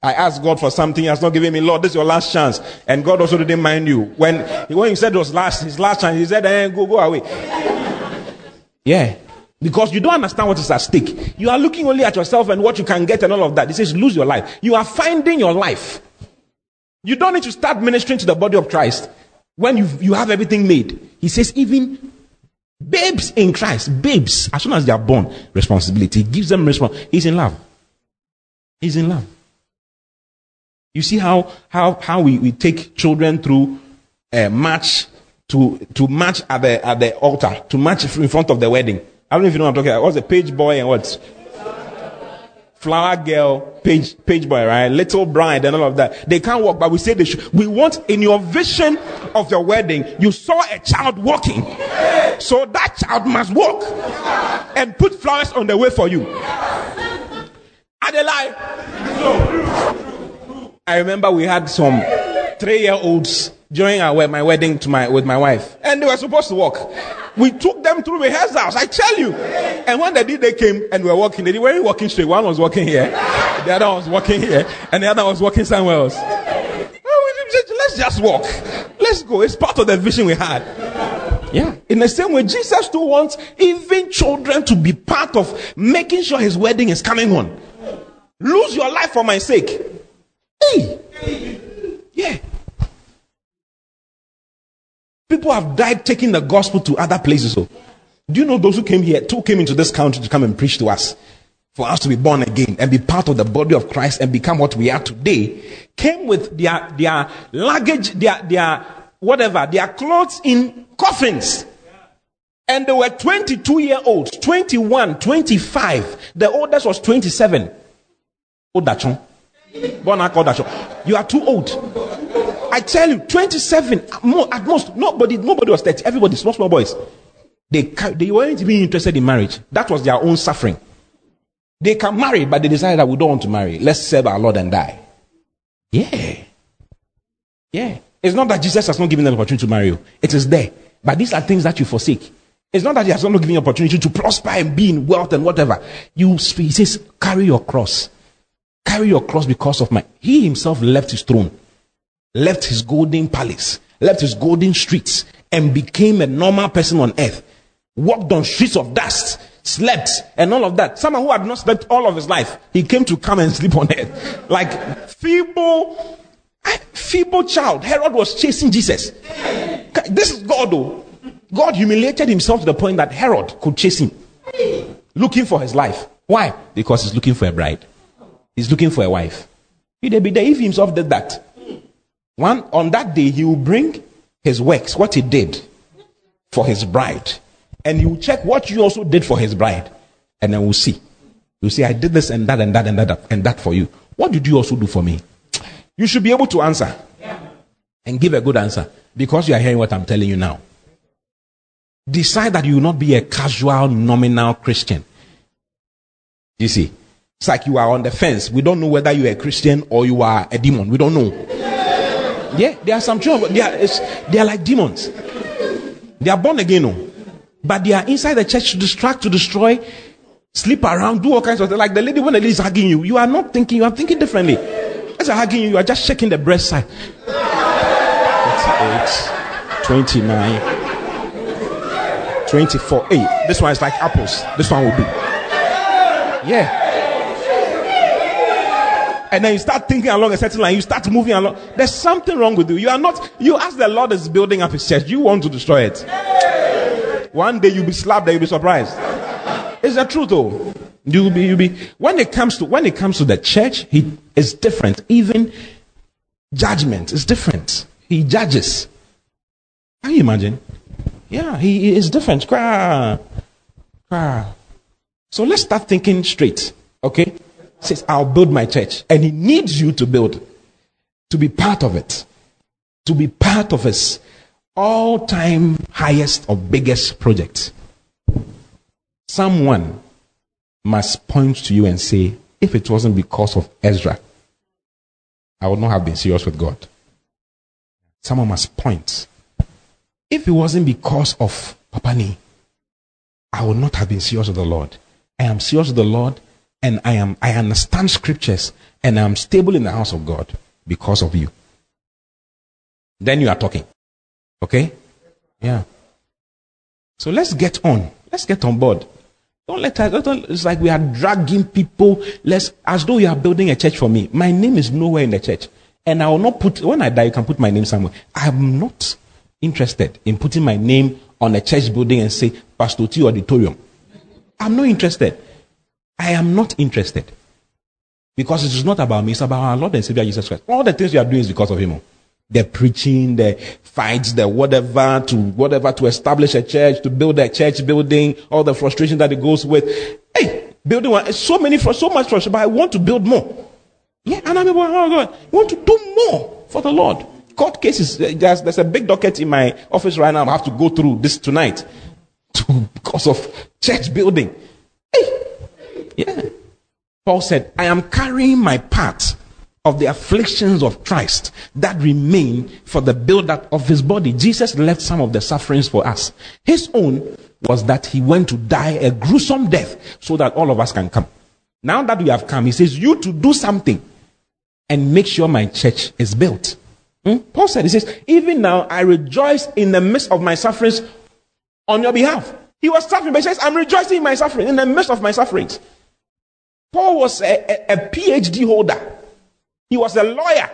I asked God for something, He has not given me. Lord, this is your last chance. And God also didn't mind you. When, when He said it was last, His last chance, He said, eh, go, go away. Yeah. Because you don't understand what is at stake. You are looking only at yourself and what you can get and all of that. He says, lose your life. You are finding your life. You don't need to start ministering to the body of Christ when you, you have everything made. He says, even babes in Christ, babes, as soon as they are born, responsibility. He gives them response. He's in love. He's in love. You see how, how, how we, we take children through a match to, to match at the, at the altar, to match in front of the wedding. I don't know if you know what I'm talking about. What's the page boy and what? Flower girl, page, page boy, right? Little bride and all of that. They can't walk, but we say they should. We want in your vision of your wedding, you saw a child walking. So that child must walk and put flowers on the way for you. Lie? I remember we had some three year olds during our, my wedding to my, with my wife, and they were supposed to walk. We took them through rehearsals, I tell you. And when the day they came and we were walking, they weren't walking straight. One was walking here, the other was walking here, and the other was walking somewhere else. Oh, let's just walk. Let's go. It's part of the vision we had. Yeah. In the same way, Jesus too wants even children to be part of making sure his wedding is coming on. Lose your life for my sake. Hey. Yeah. People have died taking the gospel to other places. So, do you know those who came here, two came into this country to come and preach to us? For us to be born again and be part of the body of Christ and become what we are today, came with their, their luggage, their, their, whatever, their clothes in coffins. And they were 22 year olds, 21, 25. The oldest was 27. Odachon. You are too old. I tell you, 27, more, at most, nobody, nobody was 30. Everybody, small, small boys. They, they weren't even interested in marriage. That was their own suffering. They can marry, but they decided that we don't want to marry. Let's serve our Lord and die. Yeah. Yeah. It's not that Jesus has not given them the opportunity to marry you. It is there. But these are things that you forsake. It's not that he has not given you opportunity to prosper and be in wealth and whatever. You, he says, carry your cross. Carry your cross because of my. He himself left his throne, left his golden palace, left his golden streets, and became a normal person on earth. Walked on streets of dust, slept, and all of that. Someone who had not slept all of his life, he came to come and sleep on earth. Like feeble, ah, feeble child. Herod was chasing Jesus. This is God, though. God humiliated himself to the point that Herod could chase him, looking for his life. Why? Because he's looking for a bride. He's looking for a wife. He'd be there if he himself did that. One on that day, he will bring his works, what he did for his bride, and he will check what you also did for his bride, and then we'll see. You see, I did this and that and that and that and that for you. What did you also do for me? You should be able to answer and give a good answer because you are hearing what I'm telling you now. Decide that you will not be a casual, nominal Christian. You see, It's like you are on the fence. We don't know whether you are a Christian or you are a demon. We don't know. Yeah, there are some children, they are, they are like demons. They are born again, no? but they are inside the church to distract, to destroy, sleep around, do all kinds of things. Like the lady, when the lady is hugging you, you are not thinking, you are thinking differently. As I hugging you, you are just shaking the breast side. 28, 29. 24. Hey, this one is like apples. This one will do. Yeah. And then you start thinking along a certain line, you start moving along. There's something wrong with you. You are not, you as the Lord is building up his church, you want to destroy it. One day you'll be slapped there, you'll be surprised. It's the truth though. You'll be, you'll be, when it comes to, when it comes to the church, he is different. Even judgment is different. He judges. Can you imagine? Yeah, he is different. So let's start thinking straight. Okay? Says, I'll build my church. And he needs you to build, to be part of it, to be part of his all time highest or biggest project. Someone must point to you and say, if it wasn't because of Ezra, I would not have been serious with God. Someone must point if it wasn't because of Papani, I would not have been serious with the Lord. I am serious with the Lord and I am I understand scriptures and I am stable in the house of God because of you. Then you are talking. Okay? Yeah. So let's get on. Let's get on board. Don't let us, it's like we are dragging people. Let's, as though you are building a church for me. My name is nowhere in the church. And I will not put, when I die, you can put my name somewhere. I'm not interested in putting my name on a church building and say Pastor T Auditorium. I'm not interested. I am not interested. Because it is not about me, it's about our Lord and Savior Jesus Christ. All the things we are doing is because of Him. The preaching, the fights, the whatever, to whatever, to establish a church, to build a church building, all the frustration that it goes with. Hey, building one, so many, so much frustration, but I want to build more. Yeah, and I'm about, oh God, I want to do more for the Lord court cases. Uh, there's, there's a big docket in my office right now. I have to go through this tonight to, because of church building. Yeah. Paul said, I am carrying my part of the afflictions of Christ that remain for the build-up of his body. Jesus left some of the sufferings for us. His own was that he went to die a gruesome death so that all of us can come. Now that we have come, he says, you to do something and make sure my church is built. Hmm? Paul said, He says, Even now I rejoice in the midst of my sufferings on your behalf. He was suffering, but he says, I'm rejoicing in my suffering, in the midst of my sufferings. Paul was a, a, a PhD holder, he was a lawyer.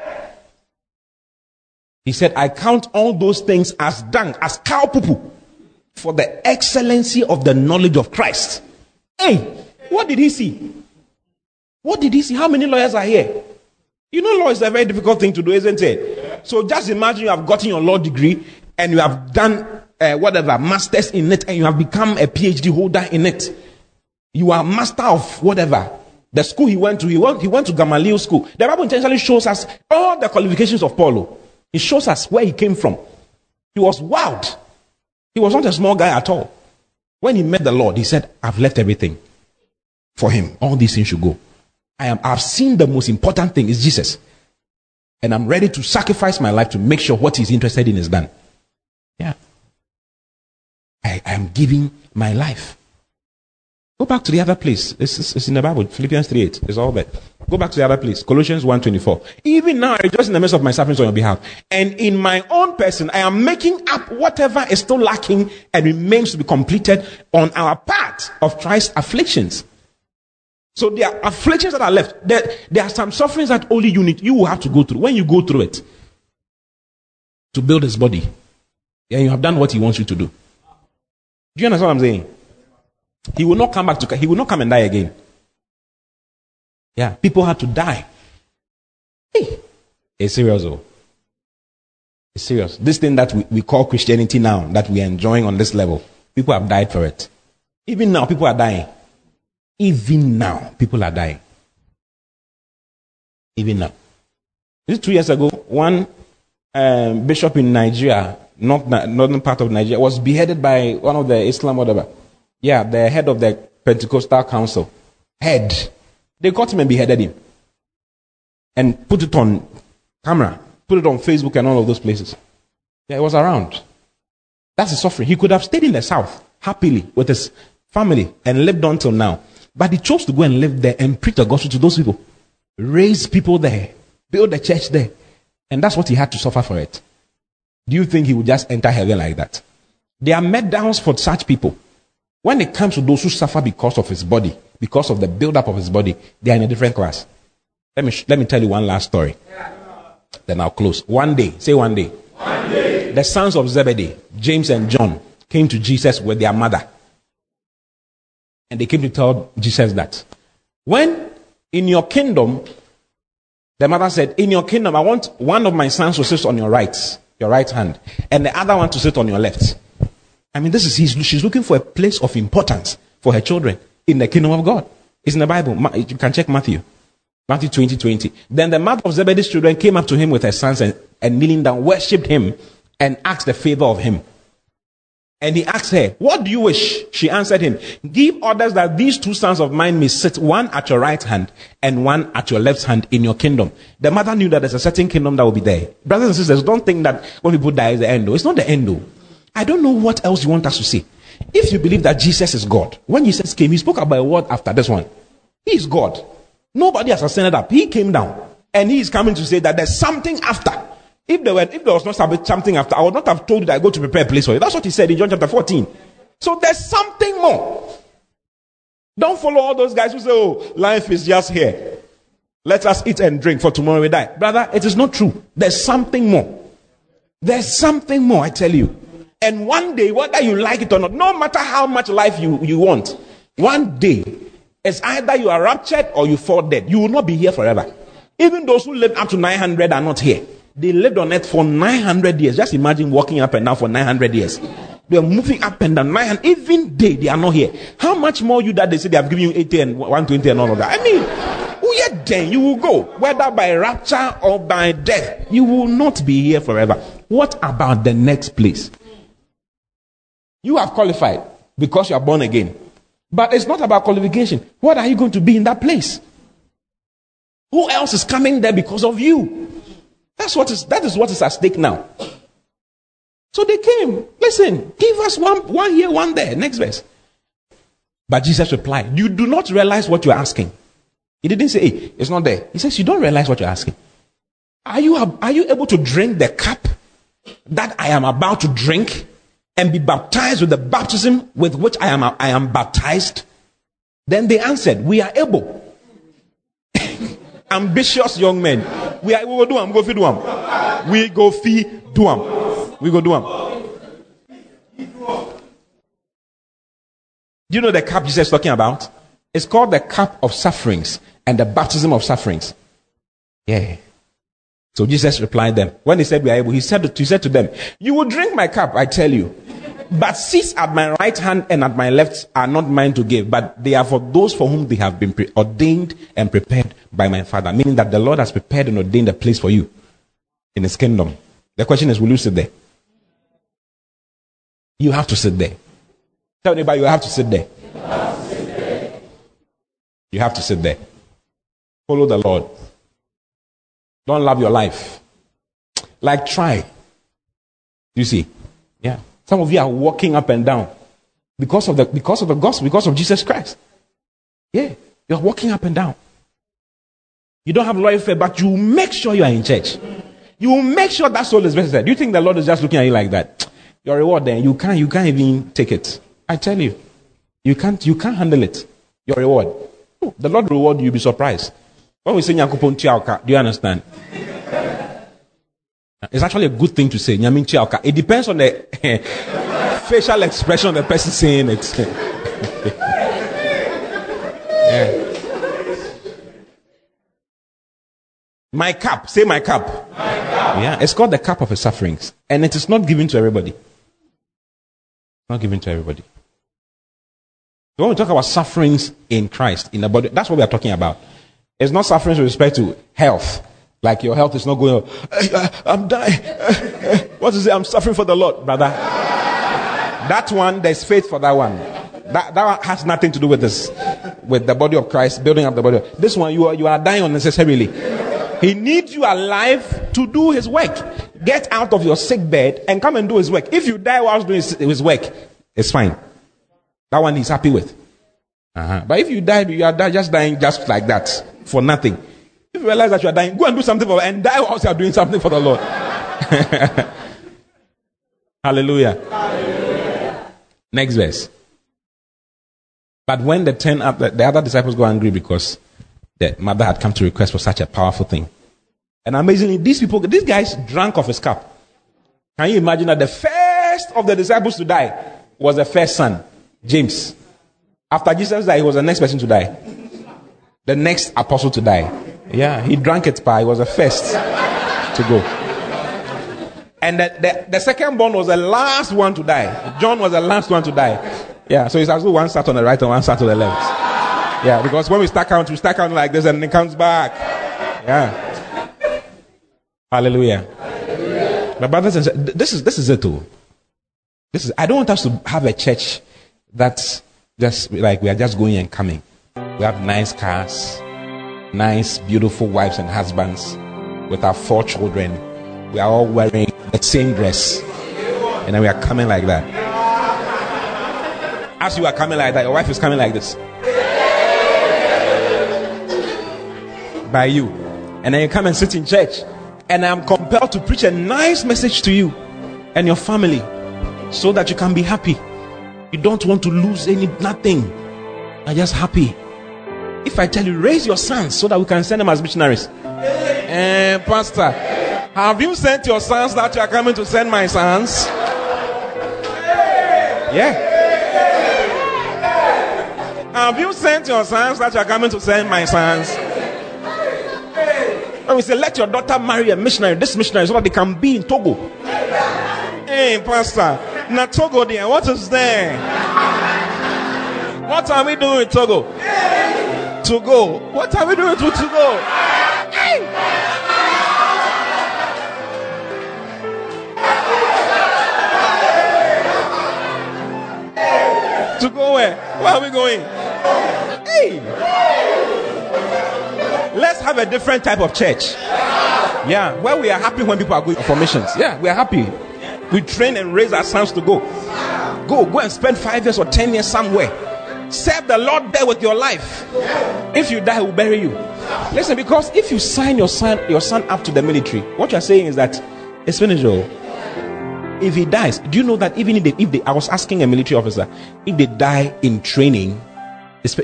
He said, I count all those things as dung, as cow poo for the excellency of the knowledge of Christ. Hey, what did he see? What did he see? How many lawyers are here? You know, law is a very difficult thing to do, isn't it? So just imagine you have gotten your law degree and you have done uh, whatever, masters in it, and you have become a PhD holder in it. You are master of whatever. The school he went to, he went, he went to Gamaliel school. The Bible intentionally shows us all the qualifications of Paulo. It shows us where he came from. He was wild. He was not a small guy at all. When he met the Lord, he said, I've left everything for him. All these things should go. I am, I've seen the most important thing is Jesus. And I'm ready to sacrifice my life to make sure what he's interested in is done. Yeah. I, I am giving my life. Go back to the other place. It's, it's in the Bible, Philippians 3 8. It's all there. Go back to the other place, Colossians 1 24. Even now, I rejoice in the midst of my sufferings on your behalf. And in my own person, I am making up whatever is still lacking and remains to be completed on our part of Christ's afflictions. So there are afflictions that are left. There, there are some sufferings that only you need, you will have to go through. When you go through it, to build his body, yeah, you have done what he wants you to do. Do you understand what I'm saying? He will not come back to, he will not come and die again. Yeah, people had to die. Hey, it's serious though. It's serious. This thing that we, we call Christianity now, that we are enjoying on this level, people have died for it. Even now, people are dying. Even now, people are dying. Even now. This two years ago, one um, bishop in Nigeria, not northern part of Nigeria, was beheaded by one of the Islam whatever. Yeah, the head of the Pentecostal Council. Head. They caught him and beheaded him. And put it on camera, put it on Facebook and all of those places. Yeah, he was around. That's his suffering. He could have stayed in the south happily with his family and lived on till now. But he chose to go and live there and preach the gospel to those people. Raise people there. Build a church there. And that's what he had to suffer for it. Do you think he would just enter heaven like that? There are medals for such people. When it comes to those who suffer because of his body, because of the build-up of his body, they are in a different class. Let me, let me tell you one last story. Then I'll close. One day, say one day. One day. The sons of Zebedee, James and John, came to Jesus with their mother. And they came to tell Jesus that when in your kingdom, the mother said, In your kingdom, I want one of my sons to sit on your right, your right hand, and the other one to sit on your left. I mean, this is she's looking for a place of importance for her children in the kingdom of God. It's in the Bible. You can check Matthew. Matthew 20, 20. Then the mother of Zebedee's children came up to him with her sons and, and kneeling down, worshipped him, and asked the favor of him. And he asked her, What do you wish? She answered him, Give orders that these two sons of mine may sit one at your right hand and one at your left hand in your kingdom. The mother knew that there's a certain kingdom that will be there. Brothers and sisters, don't think that when people die is the end. It's not the end. I don't know what else you want us to say. If you believe that Jesus is God, when Jesus came, he spoke about a word after this one. He is God. Nobody has ascended up. He came down. And he is coming to say that there's something after. If there, were, if there was not something after, I would not have told you that I go to prepare a place for you. That's what he said in John chapter 14. So there's something more. Don't follow all those guys who say, oh, life is just here. Let us eat and drink for tomorrow we die. Brother, it is not true. There's something more. There's something more, I tell you. And one day, whether you like it or not, no matter how much life you, you want, one day, it's either you are raptured or you fall dead. You will not be here forever. Even those who lived up to 900 are not here. They lived on earth for 900 years. Just imagine walking up and down for 900 years. They are moving up and down. 900, even they, they are not here. How much more you that they say they have given you 80 and 120 and all of that? I mean, who yet then you will go, whether by rapture or by death. You will not be here forever. What about the next place? You have qualified because you are born again. But it's not about qualification. What are you going to be in that place? Who else is coming there because of you? That's what is that is what is at stake now. So they came. Listen, give us one one here, one there. Next verse. But Jesus replied, You do not realize what you're asking. He didn't say, Hey, it's not there. He says, You don't realize what you're asking. Are you, are you able to drink the cup that I am about to drink and be baptized with the baptism with which I am, I am baptized? Then they answered, We are able. Ambitious young men. We, are, we will do them. Go feed them. We go feed do. We go do them. Do you know the cup Jesus is talking about? It's called the cup of sufferings and the baptism of sufferings. Yeah. So Jesus replied them. When he said we are able, he said, he said to them, You will drink my cup, I tell you. But seats at my right hand and at my left are not mine to give, but they are for those for whom they have been pre- ordained and prepared by my Father. Meaning that the Lord has prepared and ordained a place for you in His kingdom. The question is, will you sit there? You have to sit there. Tell anybody you have to sit there. You have to sit there. Follow the Lord. Don't love your life. Like, try. You see? Yeah. Some of you are walking up and down because of the, because of the gospel, because of Jesus Christ. Yeah. You're walking up and down. You don't have faith, but you make sure you are in church. You make sure that soul is blessed. Do you think the Lord is just looking at you like that? Your reward then, you can't, you can't even take it. I tell you. You can't, you can't handle it. Your reward. Oh, the Lord reward you, you'll be surprised. When we say Nyakupon do you understand? It's actually a good thing to say. It depends on the facial expression of the person saying it. yeah. My cup. Say my cup. my cup. Yeah. It's called the cup of the sufferings. And it is not given to everybody. Not given to everybody. So when we talk about sufferings in Christ, in the body, that's what we are talking about. It's not sufferings with respect to health. Like your health is not going, eh, eh, I'm dying. Eh, what is it? I'm suffering for the Lord, brother. That one, there's faith for that one. That, that has nothing to do with this, with the body of Christ, building up the body. This one, you are, you are dying unnecessarily. He needs you alive to do his work. Get out of your sick bed and come and do his work. If you die whilst doing his, his work, it's fine. That one he's happy with. Uh-huh. But if you die, you are just dying just like that for nothing. You realize that you are dying, go and do something for and die whilst you are doing something for the Lord. Hallelujah. Hallelujah. Next verse. But when the ten the other disciples got angry because the mother had come to request for such a powerful thing. And amazingly, these people, these guys drank off his cup. Can you imagine that the first of the disciples to die was the first son, James. After Jesus died, he was the next person to die. The next apostle to die. Yeah, he drank it, but he was the first to go. And the, the, the second born was the last one to die. John was the last one to die. Yeah, so it's as though one sat on the right and one sat on the left. Yeah, because when we start counting, we start counting like this and it comes back. Yeah. Hallelujah. Hallelujah. My brothers and sisters, this is this is it too. This is I don't want us to have a church that's just like we are just going and coming. We have nice cars, nice, beautiful wives and husbands with our four children. We are all wearing the same dress. And then we are coming like that. As you are coming like that, your wife is coming like this. By you. And then you come and sit in church. And I am compelled to preach a nice message to you and your family so that you can be happy. You don't want to lose any nothing. Are just happy. If I tell you, raise your sons so that we can send them as missionaries. Eh, Pastor, have you sent your sons that you are coming to send my sons? Yeah. Have you sent your sons that you are coming to send my sons? And we say, let your daughter marry a missionary, this missionary, so that they can be in Togo. Hey, Pastor, not Togo there. What is there? What are we doing with Togo? Togo. What are we doing To go? Hey! To go where? Where are we going? Hey! Let's have a different type of church. Yeah, where we are happy when people are going for missions. Yeah, we are happy. We train and raise our sons to go. Go, go and spend five years or ten years somewhere. Serve the Lord there with your life. If you die, we'll bury you. Listen, because if you sign your son, your son up to the military, what you're saying is that it's finished. Oh if he dies, do you know that even if they, if they, I was asking a military officer, if they die in training,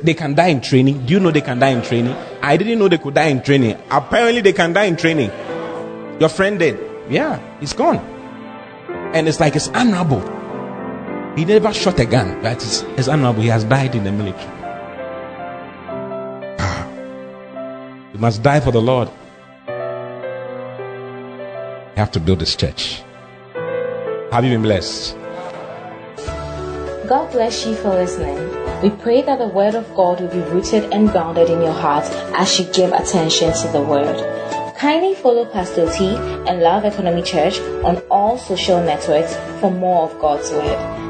they can die in training. Do you know they can die in training? I didn't know they could die in training. Apparently, they can die in training. Your friend did. Yeah, he's gone. And it's like it's honorable. He never shot a gun, but it's, it's honorable. He has died in the military. Ah. You must die for the Lord. You have to build this church. Have you been blessed? God bless you for listening. We pray that the Word of God will be rooted and grounded in your heart as you give attention to the Word. Kindly follow Pastor T and Love Economy Church on all social networks for more of God's Word.